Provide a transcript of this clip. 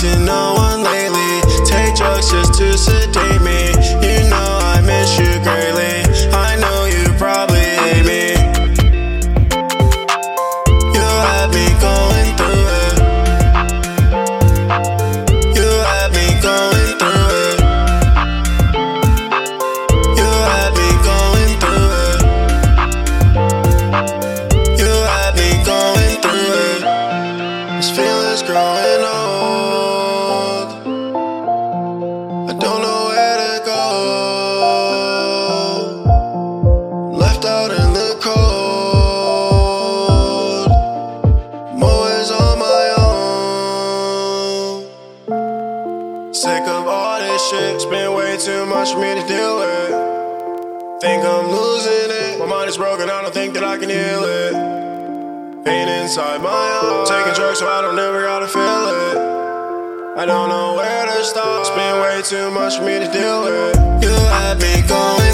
seen no one lately. Take drugs just to sedate me. You know I miss you greatly. I know you probably hate me. You have me going through it. You have me going through it. You have me going through it. You have me going through it. This feeling's growing old. Sick of all this shit. Spend way too much for me to deal with. Think I'm losing it. My mind is broken, I don't think that I can heal it. Pain inside my heart. Taking drugs so I don't ever gotta feel it. I don't know where to start. Spend way too much for me to deal with. You had me going